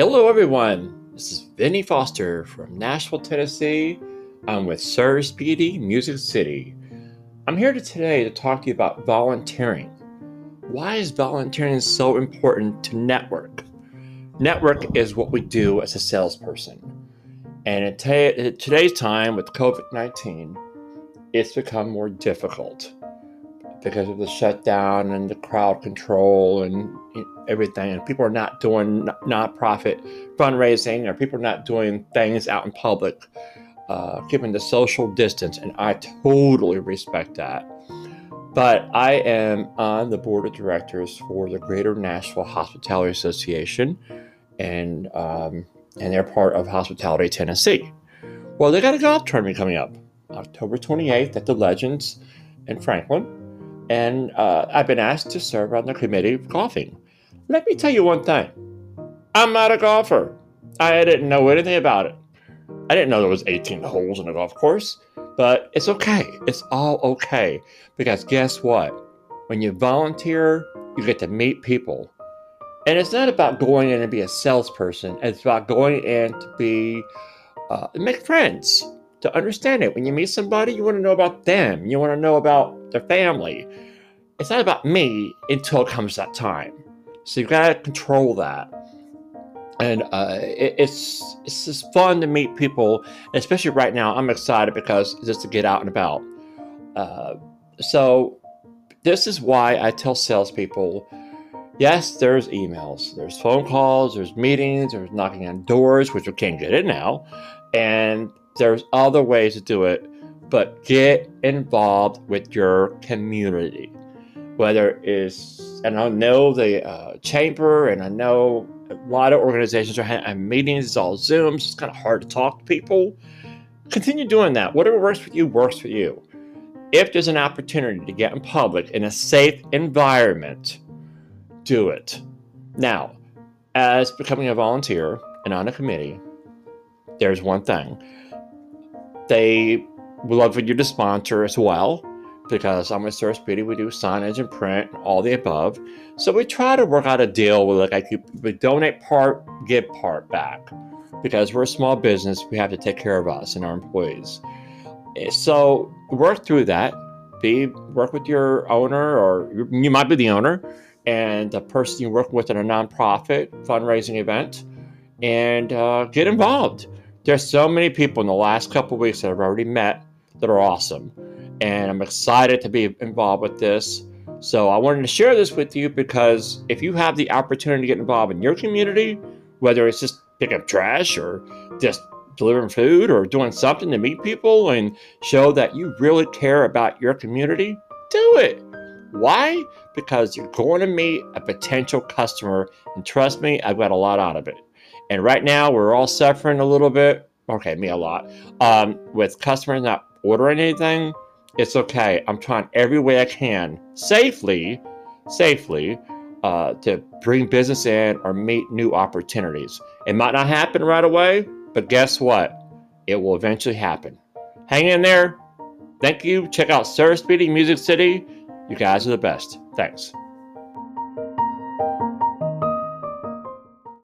Hello, everyone. This is Vinny Foster from Nashville, Tennessee. I'm with Sir Speedy Music City. I'm here today to talk to you about volunteering. Why is volunteering so important to network? Network is what we do as a salesperson. And in t- today's time with COVID 19, it's become more difficult because of the shutdown and the crowd control and everything. And people are not doing nonprofit fundraising or people are not doing things out in public, uh, keeping the social distance. And I totally respect that. But I am on the board of directors for the Greater Nashville Hospitality Association, and um, and they're part of Hospitality Tennessee. Well, they got a golf tournament coming up October 28th at the Legends in Franklin and uh, I've been asked to serve on the committee of golfing. Let me tell you one thing I'm not a golfer. I didn't know anything about it. I didn't know there was 18 holes in a golf course, but it's okay. It's all okay because guess what? When you volunteer, you get to meet people. And it's not about going in and be a salesperson. It's about going in to be uh, make friends to understand it. When you meet somebody, you want to know about them. You want to know about their family. It's not about me until it comes that time. So you've got to control that. And uh, it, it's it's just fun to meet people, especially right now. I'm excited because just to get out and about. Uh, so this is why I tell salespeople yes, there's emails, there's phone calls, there's meetings, there's knocking on doors, which we can't get in now, and there's other ways to do it, but get involved with your community. Whether it's, and I know the uh, chamber, and I know a lot of organizations are having meetings, it's all Zooms, it's kind of hard to talk to people. Continue doing that. Whatever works for you, works for you. If there's an opportunity to get in public in a safe environment, do it. Now, as becoming a volunteer and on a committee, there's one thing they would love for you to sponsor as well because I'm with Sir Speedy. We do signage and print, all the above. So we try to work out a deal with like we donate part, give part back. Because we're a small business, we have to take care of us and our employees. So work through that. Be work with your owner, or you might be the owner, and the person you're working with in a nonprofit fundraising event, and uh, get involved. There's so many people in the last couple weeks that I've already met that are awesome. And I'm excited to be involved with this. So I wanted to share this with you because if you have the opportunity to get involved in your community, whether it's just picking up trash or just delivering food or doing something to meet people and show that you really care about your community, do it. Why? Because you're going to meet a potential customer, and trust me, I've got a lot out of it. And right now, we're all suffering a little bit. Okay, me a lot. Um, with customers not ordering anything, it's okay. I'm trying every way I can safely, safely, uh, to bring business in or meet new opportunities. It might not happen right away, but guess what? It will eventually happen. Hang in there. Thank you. Check out Sir Speedy Music City. You guys are the best. Thanks.